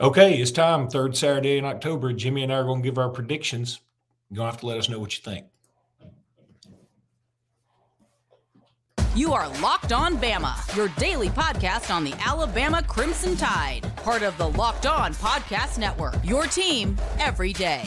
Okay, it's time. Third Saturday in October. Jimmy and I are going to give our predictions. You're going to have to let us know what you think. You are Locked On Bama, your daily podcast on the Alabama Crimson Tide, part of the Locked On Podcast Network. Your team every day.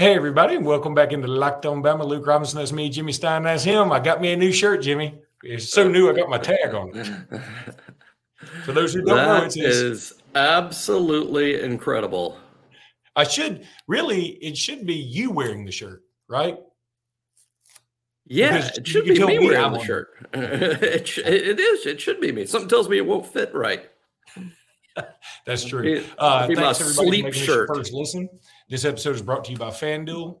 Hey, everybody, and welcome back into Locked On Bama. Luke Robinson, that's me. Jimmy Stein, that's him. I got me a new shirt, Jimmy. It's so new, I got my tag on it. For those who don't that know, it is absolutely incredible. I should really, it should be you wearing the shirt, right? Yeah, Because it should be me wearing the shirt. it, sh- it is. It should be me. Something tells me it won't fit right. That's true. Uh, thanks everybody for sleep shirt. first listen. This episode is brought to you by FanDuel.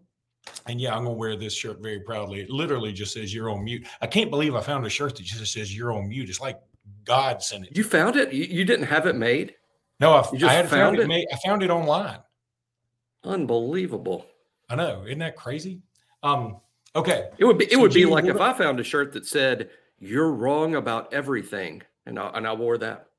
And yeah, I'm going to wear this shirt very proudly. It literally just says you're on mute. I can't believe I found a shirt that just says you're on mute. It's like God sent it. You found it? You, you didn't have it made? no, I, I had found, it? Made, I found it online. Unbelievable. I know. Isn't that crazy? Um, okay. It would be. It So, would be like if I found a shirt that said "You're wrong about everything," and I, and I wore that.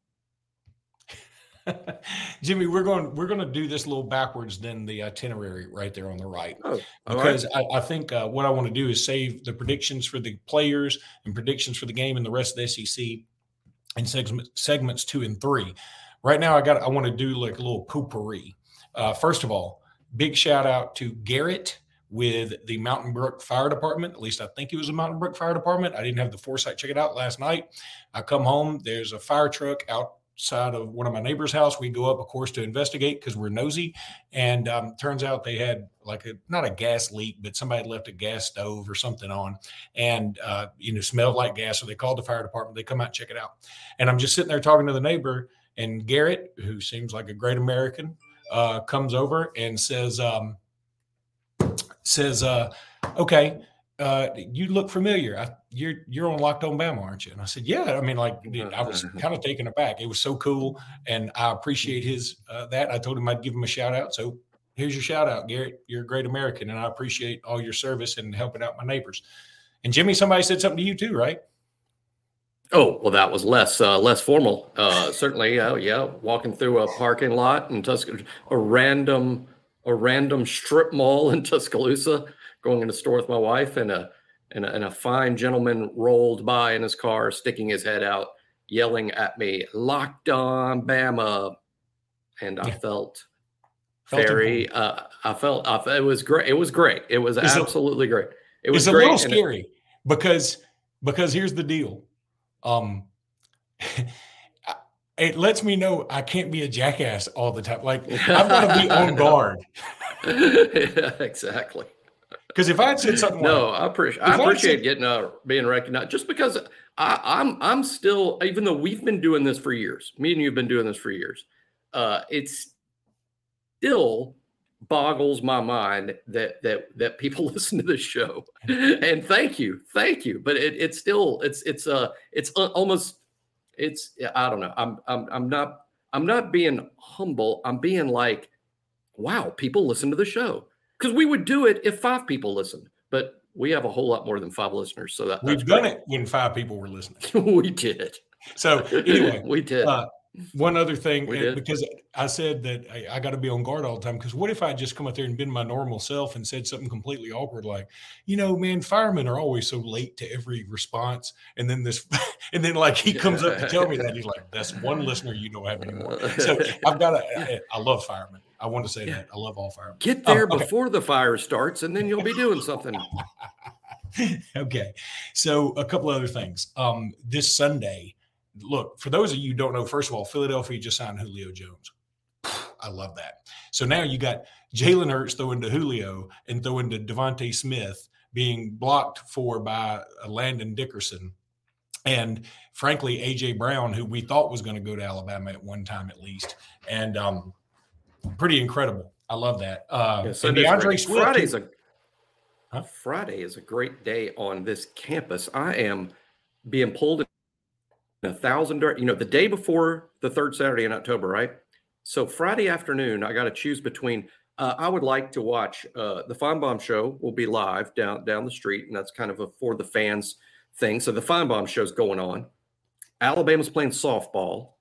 Jimmy, we're going we're going to do this a little backwards than the itinerary right there on the right. Oh, all right. because I, I think uh, what I want to do is save the predictions for the players and predictions for the game and the rest of the SEC in segment, segments two and three. Right now, I got I want to do like a little poopery. Uh, first of all, big shout out to Garrett with the Mountain Brook Fire Department. At least I think it was a Mountain Brook Fire Department. I didn't have the foresight to check it out last night. I come home, there's a fire truck outside of one of my neighbor's house. We go up, of course, to investigate because we're nosy. And um, turns out they had like a not a gas leak, but somebody left a gas stove or something on, and uh, you know smelled like gas. So they called the fire department. They come out check it out. And I'm just sitting there talking to the neighbor, and Garrett, who seems like a great American, uh, comes over and says, um, says, uh, "Okay, uh, you look familiar. I, you're you're on Locked On Bama, aren't you?" And I said, "Yeah." I mean, like I was kind of taken aback. It was so cool, and I appreciate his uh, that. I told him I'd give him a shout out. So here's your shout out, Garrett. You're a great American, and I appreciate all your service and helping out my neighbors. And Jimmy, somebody said something to you too, right? Oh well, that was less uh, less formal. Uh, certainly, uh, yeah. Walking through a parking lot in Tuscaloosa, a random a random strip mall in Tuscaloosa, going in a store with my wife, and a and a, and a fine gentleman rolled by in his car, sticking his head out, yelling at me, "Locked on Bama," and I Yeah. felt Felt very. Uh, I felt I, it was great. It was great. It was It's a- absolutely great. It was it's a little and it- scary because because here's the deal. Um, it lets me know I can't be a jackass all the time. Like I've got to be on guard yeah, exactly. Because if I had said something No, like, I appreciate I I appreciate said- getting uh being recognized just because I, I'm I'm still even though we've been doing this for years, me and you've been doing this for years, uh it's still boggles my mind that that that people listen to this show. and thank you, thank you. But it, it's still it's it's uh it's uh, almost it's I don't know. I'm I'm I'm not I'm not being humble. I'm being like, wow, people listen to the show because we would do it if five people listened, but we have a whole lot more than five listeners. So that we've done it when five people were listening. we did. So anyway, we did. uh, one other thing, because I said that I, I got to be on guard all the time. Because what if I just come up there and been my normal self and said something completely awkward, like, you know, man, firemen are always so late to every response, and then this, and then like he comes up to tell me that he's like, that's one listener you don't have anymore. So I've got to. I, I love firemen. I want to say Yeah. that I love all fire. Get Oh, there okay. before the fire starts, and then you'll be doing something. okay. So a couple other things. Um, this Sunday, look, for those of you who don't know, first of all, Philadelphia just signed Julio Jones. I love that. So now you got Jalen Hurts throwing to Julio and throwing to DeVonta Smith being blocked for by uh, Landon Dickerson. And frankly, AJ Brown, who we thought was going to go to Alabama at one time at least. And um, pretty incredible. I love that. Uh, Yeah, and Sunday's DeAndre great. Swift. Friday's a Huh? Friday is a great day on this campus. I am being pulled in a thousand. dir- You know, the day before the third Saturday in October, right? So Friday afternoon, I got to choose between Uh, I would like to watch uh, the Finebaum show. Will be live down down the street, and that's kind of a for the fans thing. So the Finebaum show's going on. Alabama's playing softball.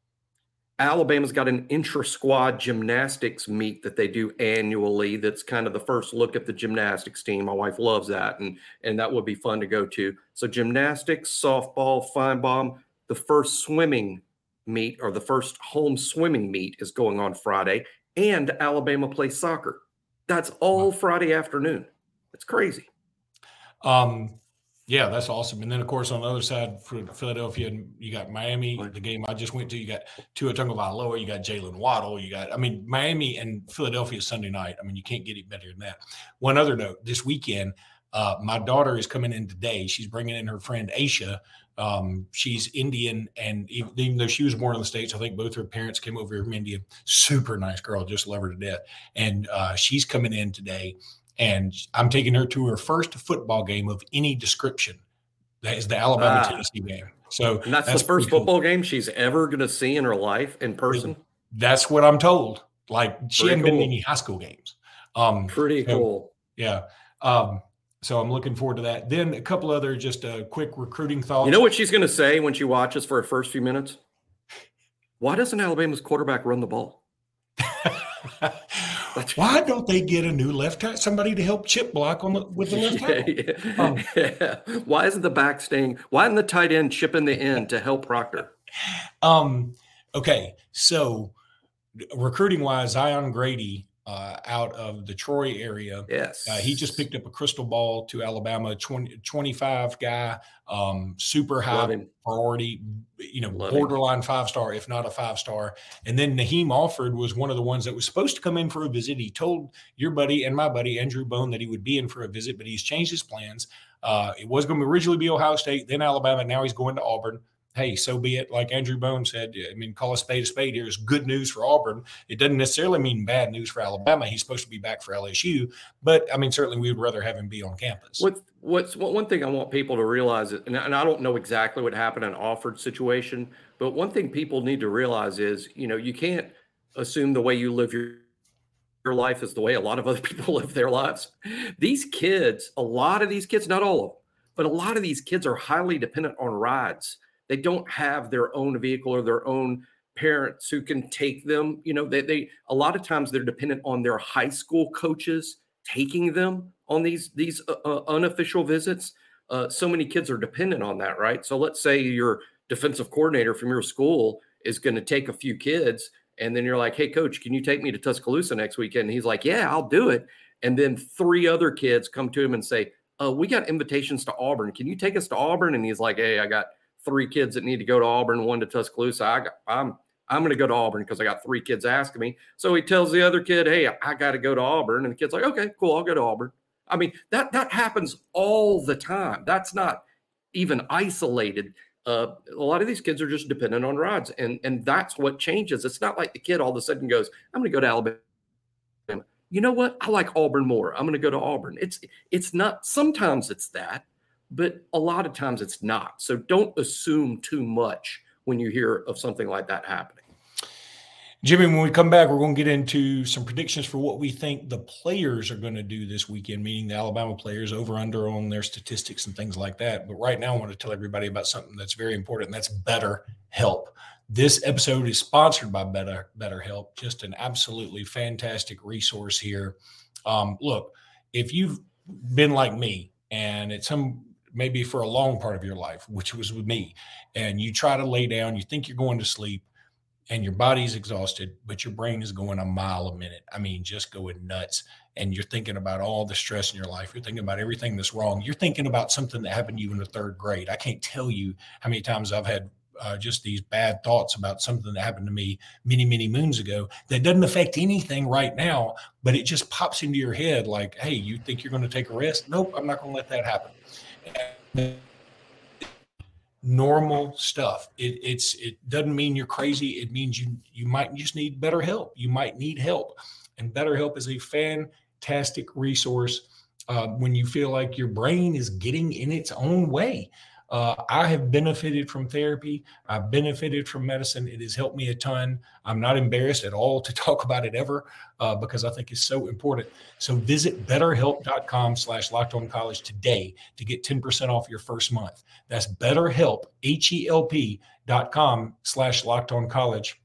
Alabama's got an intra squad gymnastics meet that they do annually. That's kind of the first look at the gymnastics team. My wife loves that, and and that would be fun to go to. So gymnastics, softball, Finebaum. The first swimming meet or the first home swimming meet is going on Friday, and Alabama plays soccer. That's all Friday afternoon. It's crazy. Um, yeah, that's awesome. And then, of course, on the other side for Philadelphia, you got Miami. The game I just went to, you got Tua Tagovailoa, you got Jaylen Waddle, you got. I mean, Miami and Philadelphia Sunday night. I mean, you can't get it better than that. One other note: this weekend, uh, my daughter is coming in today. She's bringing in her friend Aisha. Um, she's Indian, and even, even, though she was born in the states, I think both her parents came over from India. Super nice girl, just love her to death. And uh, she's coming in today and I'm taking her to her first football game of any description. That is the Alabama ah. Tennessee game. So and that's, that's the first football game she's ever going to see in her life in person. That's what I'm told. Like she pretty hadn't cool. been to any high school games. Um, pretty so, cool. Yeah. Um, so I'm looking forward to that. Then a couple other just uh, quick recruiting thoughts. You know what she's going to say when she watches for her first few minutes? Why doesn't Alabama's quarterback run the ball? Why don't they get a new left tackle, somebody to help chip block on the with the left tackle? yeah, yeah. Um, yeah. Why isn't the back staying? Why isn't the tight end chipping the end to help Proctor? Um. Okay. So, recruiting wise, Zion Grady uh, out of the Troy area. Yes. Uh, he just picked up a crystal ball to Alabama, 20, 25 guy, um, super high priority, you know, Love borderline five star, if not a five star. And then Nyheim Alford was one of the ones that was supposed to come in for a visit. He told your buddy and my buddy, Andrew Bone, that he would be in for a visit, but he's changed his plans. Uh, it was going to originally be Ohio State, then Alabama. Now he's going to Auburn hey, so be it. Like Andrew Bone said, I mean, call a spade a spade here is good news for Auburn. It doesn't necessarily mean bad news for Alabama. He's supposed to be back for LSU, but I mean, certainly we would rather have him be on campus. What, what's one thing I want people to realize, and I don't know exactly what happened in Alford's situation, but one thing people need to realize is, you know, you can't assume the way you live your your life is the way a lot of other people live their lives. These kids, a lot of these kids, not all of them, but a lot of these kids are highly dependent on rides they don't have their own vehicle or their own parents who can take them. You know, they, they a lot of times they're dependent on their high school coaches taking them on these these uh, uh, unofficial visits. Uh, so many kids are dependent on that, right? So let's say your defensive coordinator from your school is going to take a few kids, and then you're like, "Hey, coach, can you take me to Tuscaloosa next weekend?" And he's like, "Yeah, I'll do it." And then three other kids come to him and say, uh, "We got invitations to Auburn. Can you take us to Auburn?" And he's like, "Hey, I got." Three kids that need to go to Auburn, one to Tuscaloosa. I got, I'm I'm going to go to Auburn because I got three kids asking me. So he tells the other kid, "Hey, I got to go to Auburn," and the kid's like, "Okay, cool, I'll go to Auburn." I mean, that that happens all the time. That's not even isolated. Uh, a lot of these kids are just dependent on rides, and and that's what changes. It's not like the kid all of a sudden goes, "I'm going to go to Alabama." You know what? I like Auburn more. I'm going to go to Auburn. It's it's not. Sometimes it's that, but a lot of times it's not. So don't assume too much when you hear of something like that happening. Jimmy, when we come back, we're going to get into some predictions for what we think the players are going to do this weekend, meaning the Alabama players over under on their statistics and things like that. But right now, I want to tell everybody about something that's very important, and that's Better Help. This episode is sponsored by Better BetterHelp, just an absolutely fantastic resource here. Um, look, if you've been like me, and at some maybe for a long part of your life, which was with me. And you try to lay down, you think you're going to sleep, and your body's exhausted, but your brain is going a mile a minute. I mean, just going nuts. And you're thinking about all the stress in your life. You're thinking about everything that's wrong. You're thinking about something that happened to you in the third grade. I can't tell you how many times I've had uh, just these bad thoughts about something that happened to me many, many moons ago that doesn't affect anything right now, but it just pops into your head like, hey, you think you're going to take a rest? Nope, I'm not going to let that happen normal stuff. It, it's it doesn't mean you're crazy. It means you you might just need better help. You might need help, and BetterHelp is a fantastic resource uh, when you feel like your brain is getting in its own way. Uh, I have benefited from therapy. I've benefited from medicine. It has helped me a ton. I'm not embarrassed at all to talk about it ever uh, because I think it's so important. So visit betterhelp.com slash locked on college today to get 10% off your first month. That's betterhelp, H-E-L-P dot com slash locked on college.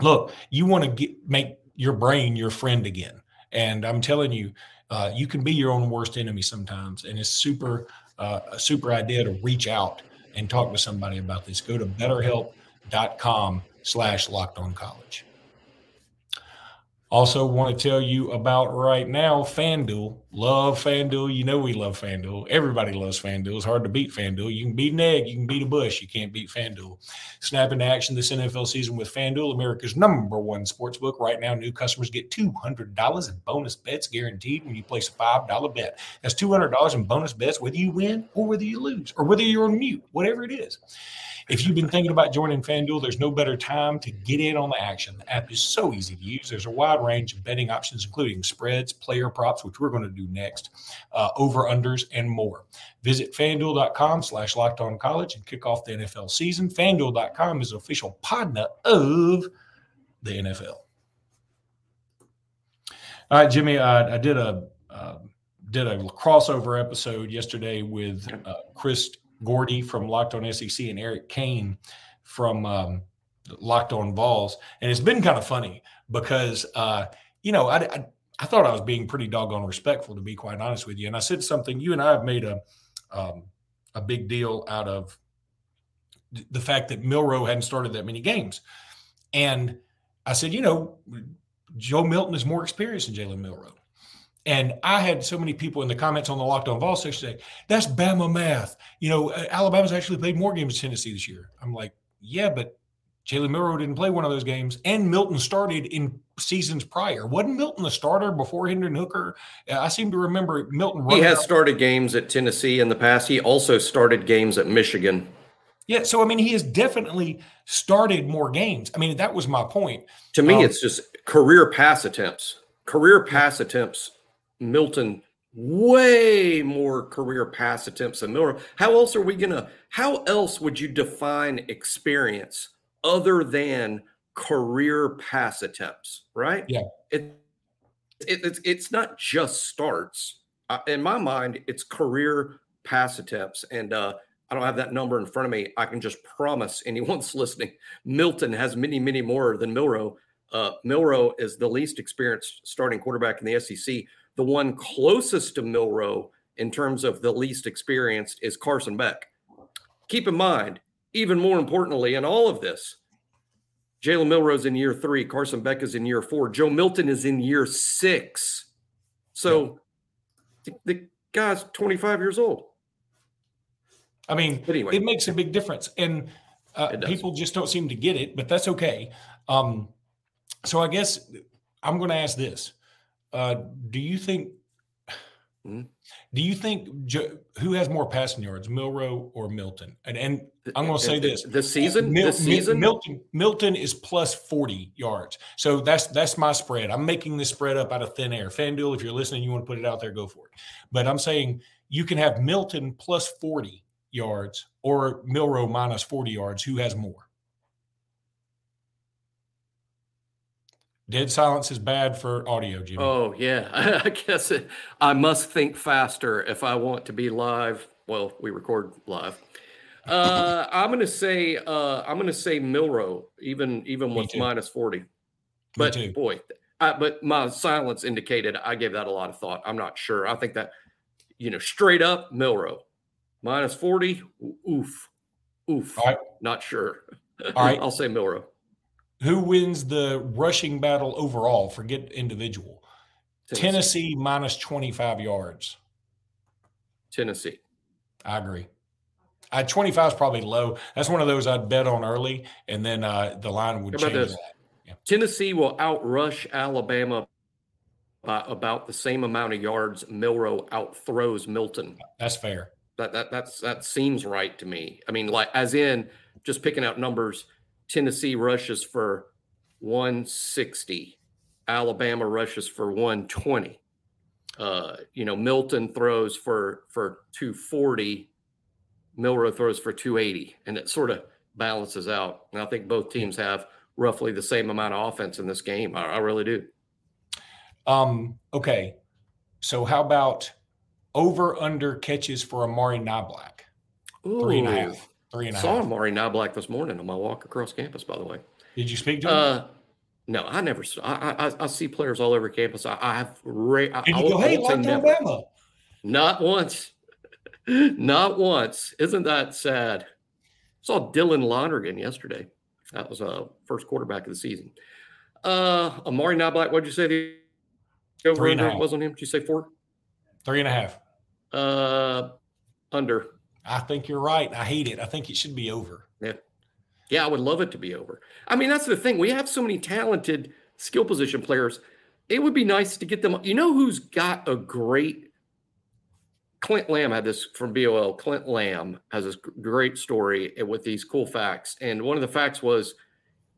Look, you want to get make your brain your friend again. And I'm telling you, uh, you can be your own worst enemy sometimes. And it's super uh, a super idea to reach out and talk to somebody about this. Go to betterhelp.com slash locked on college. Also, want to tell you about right now FanDuel. Love FanDuel. You know we love FanDuel. Everybody loves FanDuel. It's hard to beat FanDuel. You can beat an egg, you can beat a bush. You can't beat FanDuel. Snap into action this NFL season with FanDuel, America's number one sports book. Right now, new customers get $200 in bonus bets guaranteed when you place a $5 bet. That's $200 in bonus bets whether you win or whether you lose or whether you're on mute, whatever it is. If you've been thinking about joining FanDuel, there's no better time to get in on the action. The app is so easy to use. There's a wide range of betting options, including spreads, player props, which we're going to do next, uh, over unders, and more. Visit fanduel.com slash locked on college and kick off the NFL season. Fanduel.com is official partner of the NFL. All right, Jimmy, I, I did a uh, did a crossover episode yesterday with uh, Chris Gordy from Locked On SEC and Eric Kane from um, Locked On Vols, and it's been kind of funny because uh, you know I, I, I thought I was being pretty doggone respectful to be quite honest with you, and I said something. You and I have made a um, a big deal out of the fact that Milroe hadn't started that many games, and I said, you know, Joe Milton is more experienced than Jalen Milroe. And I had so many people in the comments on the Locked On Vol section say, that's Bama math. You know, Alabama's actually played more games than Tennessee this year. I'm like, yeah, but Jalen Milroe didn't play one of those games. And Milton started in seasons prior. Wasn't Milton the starter before Hendon Hooker? I seem to remember Milton. He has out. started games at Tennessee in the past. He also started games at Michigan. Yeah, so I mean, he has definitely started more games. I mean, that was my point. To me, um, it's just career pass attempts. Career pass attempts Milton way more career pass attempts than Milroe. How else are we gonna? How else would you define experience other than career pass attempts? Right? Yeah. It, it it's it's not just starts. Uh, in my mind, it's career pass attempts, and uh, I don't have that number in front of me. I can just promise anyone's listening. Milton has many, many more than Milroe. Uh, Milroe is the least experienced starting quarterback in the SEC the one closest to Milroe in terms of the least experienced is Carson Beck. Keep in mind, even more importantly, in all of this, Jalen Milroe's in year three, Carson Beck is in year four, Joe Milton is in year six. So the, the guy's 25 years old. I mean, anyway. it makes a big difference. And uh, people just don't seem to get it, but that's okay. Um, so I guess I'm going to ask this uh, do you think? Mm-hmm. Do you think who has more passing yards, Milroe or Milton? And, and I'm going to say this: the season, Mil- season, Milton, Milton is plus 40 yards. So that's that's my spread. I'm making this spread up out of thin air. FanDuel, if you're listening, you want to put it out there, go for it. But I'm saying you can have Milton plus 40 yards or Milroe minus 40 yards. Who has more? Dead silence is bad for audio, Jimmy. Oh yeah, I guess it, I must think faster if I want to be live. Well, we record live. Uh, I'm gonna say uh, I'm gonna say Milroe, even even with minus forty. But boy, I, but my silence indicated I gave that a lot of thought. I'm not sure. I think that you know straight up Milroe minus forty. Oof, oof. Not sure. All right, I'll say Milroe. Who wins the rushing battle overall? Forget individual. Tennessee, Tennessee minus 25 yards. Tennessee. I agree. I 25 is probably low. That's one of those I'd bet on early, and then uh, the line would change. Yeah. Tennessee will outrush Alabama by about the same amount of yards. Milroe outthrows Milton. That's fair. That that that's that seems right to me. I mean, like as in just picking out numbers. Tennessee rushes for 160. Alabama rushes for 120. Uh, you know, Milton throws for for 240. Milroe throws for 280, and it sort of balances out. And I think both teams have roughly the same amount of offense in this game. I, I really do. Um, okay. So how about over under catches for Amari Niblack? Three and a half. Three and a Saw half. Amari Niblack this morning on my walk across campus, by the way. Did you speak to him? Uh, no, I never. saw- I, I I see players all over campus. I, I have. Ra- Did I you go, hey, won't say Locked never. Alabama? Not once. Not once. Isn't that sad? Saw Dylan Lonergan yesterday. That was a uh, first quarterback of the season. Uh, Amari Niblack. What'd you say the over under was on him? Did you say four? Three and a half. Uh, under. I think you're right. I hate it. I think it should be over. Yeah, Yeah, I would love it to be over. I mean, that's the thing. We have so many talented skill position players. It would be nice to get them. You know who's got a great Clint Lamb had this from BOL. Clint Lamb has this great story with these cool facts. And one of the facts was,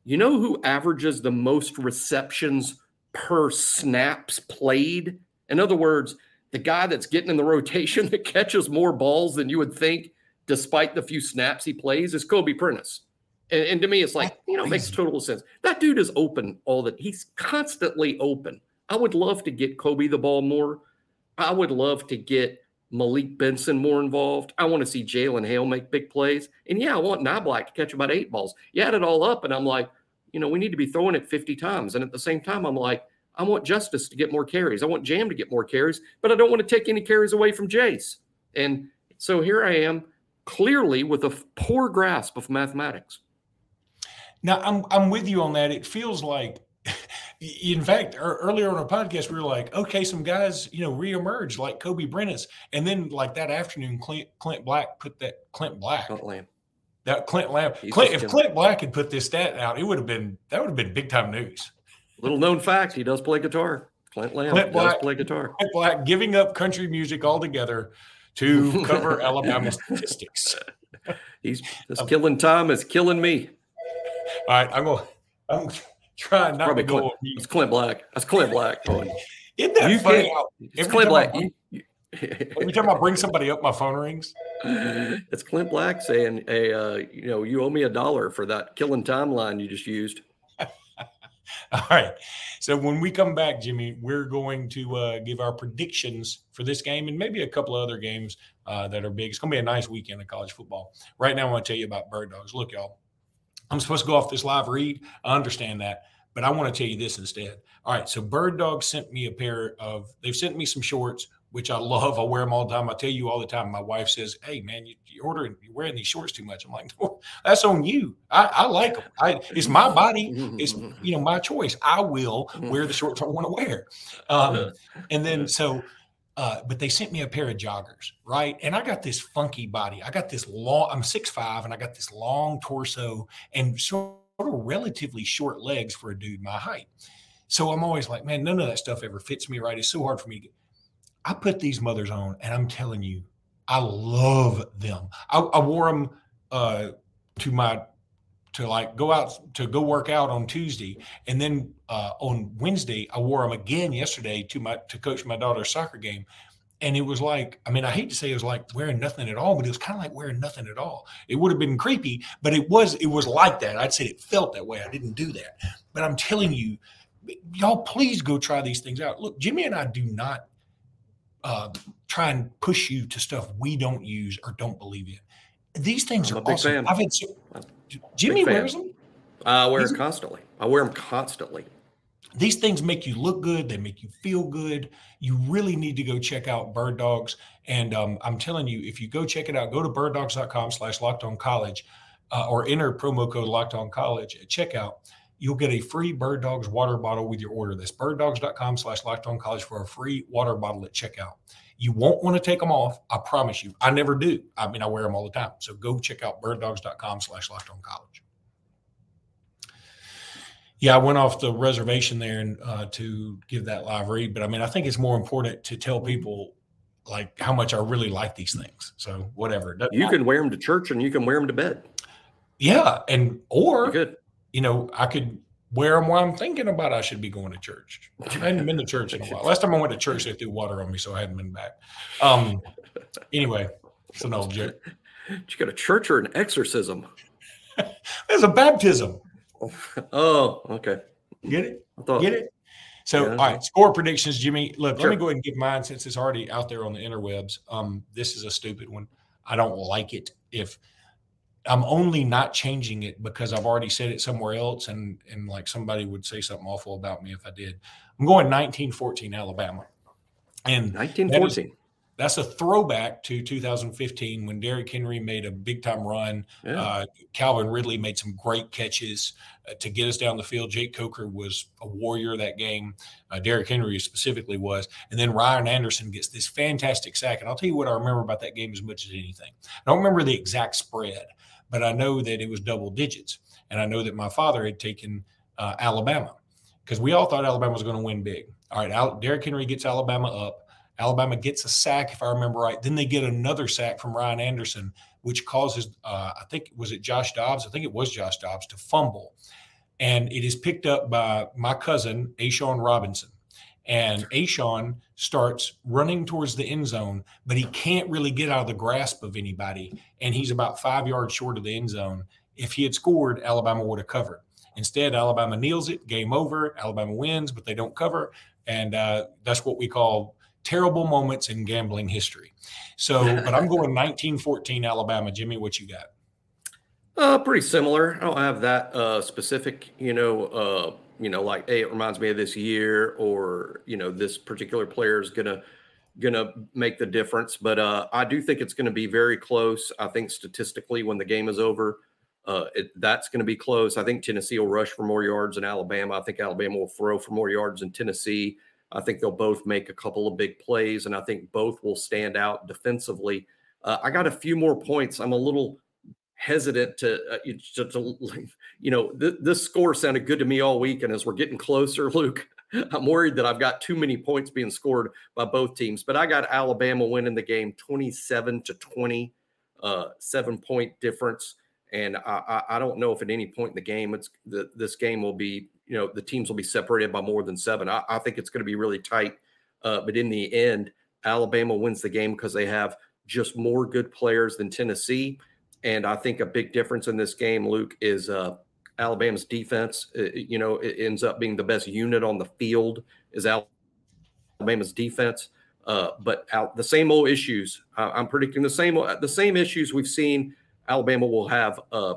you know who averages the most receptions per snaps played? In other words, the guy that's getting in the rotation that catches more balls than you would think, despite the few snaps he plays, is Kobe Prentice. And, and to me, it's like, That's you know, it makes total sense. That dude is open all the he's constantly open. I would love to get Kobe the ball more. I would love to get Malik Benson more involved. I want to see Jalen Hale make big plays. And yeah, I want Niblack to catch about eight balls. You add it all up, and I'm like, you know, we need to be throwing it 50 times. And at the same time, I'm like, I want Justice to get more carries. I want Jam to get more carries, but I don't want to take any carries away from Jace. And so here I am, clearly with a poor grasp of mathematics. Now I'm I'm with you on that. It feels like, in fact, ear- earlier on our podcast we were like, okay, some guys you know reemerged like Kobe Prentice, and then like that afternoon, Clint Clint Black put that Clint Black Clint Lamb. that Clint Lamb. Clint, if Clint Black had put this stat out, it would have been that would have been big time news. Little known fact, he does play guitar. Clint Lamb Clint does Black. play guitar. Clint Black giving up country music altogether to cover Alabama statistics. He's this killing time is killing me. All right, I'm going. I'm trying not Probably to go. Clint, it's Clint Black. That's Clint Black. Isn't that You funny? how It's Clint Black. I- You- you- every time I bring somebody up, my phone rings. it's Clint Black saying, "Hey, uh, you know, you owe me a dollar for that killing timeline you just used." All right. So when we come back, Jimmy, we're going to uh, give our predictions for this game and maybe a couple of other games uh, that are big. It's going to be a nice weekend of college football. Right now, I want to tell you about Bird Dogs. Look, y'all, I'm supposed to go off this live read. I understand that, but I want to tell you this instead. All right. So Bird Dogs sent me a pair of, they've sent me some shorts, which I love. I wear them all the time. I tell you all the time. My wife says, Hey, man, you, you're ordering, you're wearing these shorts too much. I'm like, no, that's on you. I, I like them. I, it's my body it's you know my choice. I will wear the shorts I want to wear. Um, and then so, uh, but they sent me a pair of joggers, right? And I got this funky body. I got this long. I'm six five, and I got this long torso and sort of relatively short legs for a dude my height. So I'm always like, man, none of that stuff ever fits me right. It's so hard for me to get. I put these mothers on, and I'm telling you, I love them. I, I wore them uh, to my to like go out to go work out on Tuesday, and then uh, on Wednesday I wore them again yesterday to my to coach my daughter's soccer game, and it was like I mean I hate to say it was like wearing nothing at all, but it was kind of like wearing nothing at all. It would have been creepy, but it was it was like that. I'd say it felt that way. I didn't do that, but I'm telling you, y'all please go try these things out. Look, Jimmy and I do not uh, try and push you to stuff we don't use or don't believe in. These things I'm are awesome. fan. I've had so, Jimmy wears them. I wear them constantly. I wear them constantly. These things make you look good. They make you feel good. You really need to go check out Bird Dogs. And um, I'm telling you, if you go check it out, go to birddogs.com slash locked on college uh, or enter promo code locked on college at checkout. You'll get a free Bird Dogs water bottle with your order. That's birddogs.com slash locked on college for a free water bottle at checkout. You won't want to take them off. I promise you. I never do. I mean, I wear them all the time. So go check out birddogs.com slash locked on college. Yeah, I went off the reservation there and uh, to give that live read, but I mean, I think it's more important to tell people like how much I really like these things. So whatever. Doesn't You matter. can wear them to church and you can wear them to bed. yeah, and or good. You know, I could wear them while I'm thinking about I should be going to church. I hadn't been to church in a while. Last time I went to church, they threw water on me, so I hadn't been back. Um, anyway, it's an old joke. Did you go to church or an exorcism? There's a baptism. Oh, okay. Get it? I thought Get it? So, Yeah. all right, score predictions, Jimmy. Look, Sure. let me go ahead and give mine since it's already out there on the interwebs. Um, this is a stupid one. I don't like it. If I'm only not changing it because I've already said it somewhere else, and and like somebody would say something awful about me if I did. I'm going 1914 Alabama, and 1914. that's a throwback to 2015 when Derrick Henry made a big time run. Yeah. Uh, Calvin Ridley made some great catches uh, to get us down the field. Jake Coker was a warrior that game. Uh, Derrick Henry specifically was. And then Ryan Anderson gets this fantastic sack. And I'll tell you what I remember about that game as much as anything. I don't remember the exact spread, but I know that it was double digits. And I know that my father had taken uh, Alabama because we all thought Alabama was going to win big. All right, Al- Derrick Henry gets Alabama up. Alabama gets a sack, if I remember right. Then they get another sack from Ryan Anderson, which causes, uh, I think, was it Josh Dobbs? I think it was Josh Dobbs to fumble. And it is picked up by my cousin, A'Shawn Robinson. And Ashawn starts running towards the end zone, but he can't really get out of the grasp of anybody. And he's about five yards short of the end zone. If he had scored, Alabama would have covered. Instead, Alabama kneels it, game over. Alabama wins, but they don't cover. And uh, that's what we call terrible moments in gambling history. So, but I'm going 1914 Alabama. Jimmy, what you got? Uh, pretty similar. I don't have that uh, specific, you know, uh, you know, like, hey, it reminds me of this year, or you know, this particular player is gonna gonna make the difference. But uh, I do think it's to be very close. I think statistically, when the game is over, uh, it, that's to be close. I think Tennessee will rush for more yards than Alabama. I think Alabama will throw for more yards than Tennessee. I think they'll both make a couple of big plays, and I think both will stand out defensively. Uh, I got a few more points. I'm a little hesitant to, uh, you- to, to you know, th- this score sounded good to me all week. And as we're getting closer, Luke, I'm worried that I've got too many points being scored by both teams. But I got Alabama winning the game 27 to 20, uh, seven point difference. And I, I, I don't know if at any point in the game, it's the, this game will be, you know, the teams will be separated by more than seven. I, I think it's going to be really tight. Uh, but in the end, Alabama wins the game because they have just more good players than Tennessee. And I think a big difference in this game, Luke, is uh, Alabama's defense. uh, you know, it ends up being the best unit on the field is Alabama's defense. Uh, but out the same old issues. I, I'm predicting the same the same issues we've seen. Alabama will have a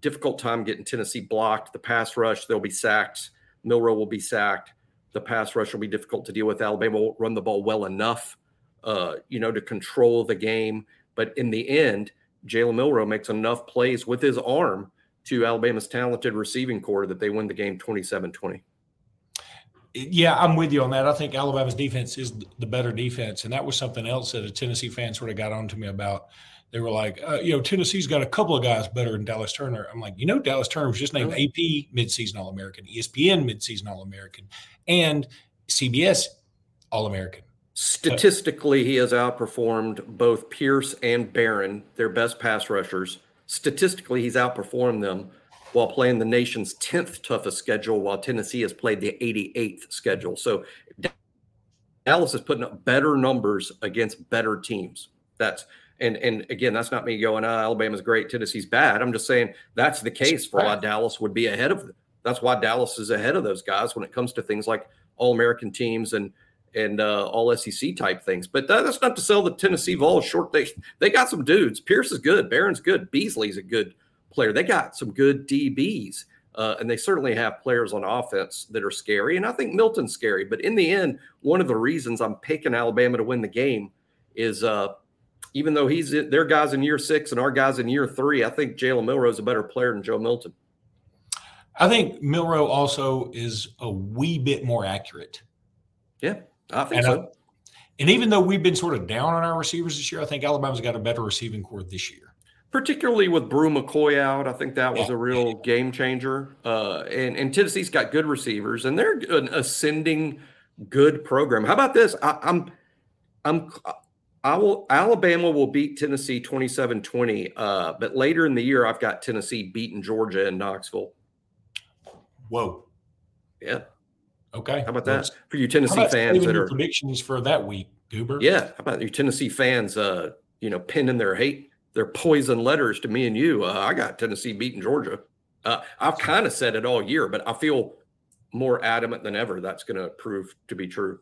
difficult time getting Tennessee blocked. The pass rush, they'll be sacked. Milroe will be sacked. The pass rush will be difficult to deal with. Alabama won't run the ball well enough, uh, you know, to control the game. But in the end, Jalen Milroe makes enough plays with his arm to Alabama's talented receiving corps that they win the game 27 20. Yeah, I'm with you on that. I think Alabama's defense is the better defense, and that was something else that a Tennessee fan sort of got on to me about. They were like, uh, you know, Tennessee's got a couple of guys better than Dallas Turner. I'm like, you know, Dallas Turner was just named AP midseason All American, ESPN midseason All American, and CBS All American. Statistically, he has outperformed both Pearce and Barron, their best pass rushers. Statistically, he's outperformed them while playing the nation's 10th toughest schedule, while Tennessee has played the 88th schedule. So Dallas is putting up better numbers against better teams. That's and and again, that's not me going, ah, Alabama's great, Tennessee's bad. I'm just saying that's the case for why Dallas would be ahead of them. That's why Dallas is ahead of those guys when it comes to things like all American teams and and uh, all SEC type things. But that, that's not to sell the Tennessee Vols short. They they got some dudes. Pierce is good. Barron's good. Beasley's a good player. They got some good DBs. Uh, and they certainly have players on offense that are scary. And I think Milton's scary. But in the end, one of the reasons I'm picking Alabama to win the game is uh, even though he's their guys in year six and our guys in year three, I think Jalen Milroe is a better player than Joe Milton. I think Milroe also is a wee bit more accurate. Yeah, I think And, so. uh, and even though we've been sort of down on our receivers this year, I think Alabama's got a better receiving corps this year. particularly with Bru McCoy out. I think that was Yeah. a real game changer. Uh, and, and Tennessee's got good receivers, and they're an ascending good program. How about this? I, I'm, I'm, I will. Alabama will beat Tennessee 27-20. Uh, but later in the year, I've got Tennessee beating Georgia and Knoxville. Whoa. Yeah, Okay. how about that for you Tennessee fans that your are? predictions for that week, Goober? Yeah, how about you Tennessee fans? Uh, you know, pinning their hate they're poison letters to me and you. Uh, I got Tennessee beating Georgia. Uh, I've kind of said it all year, but I feel more adamant than ever that's going to prove to be true.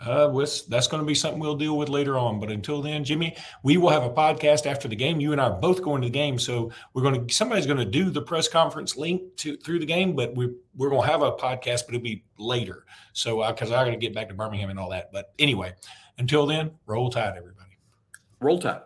Uh, with, that's going to be something we'll deal with later on. But until then, Jimmy, we will have a podcast after the game. You and I are both going to the game, so we're going to somebody's going to do the press conference link to through the game, but we we're going to have a podcast, but it'll be later. So because uh, I got to get back to Birmingham and all that. But anyway, until then, roll tide, everybody. Roll tide.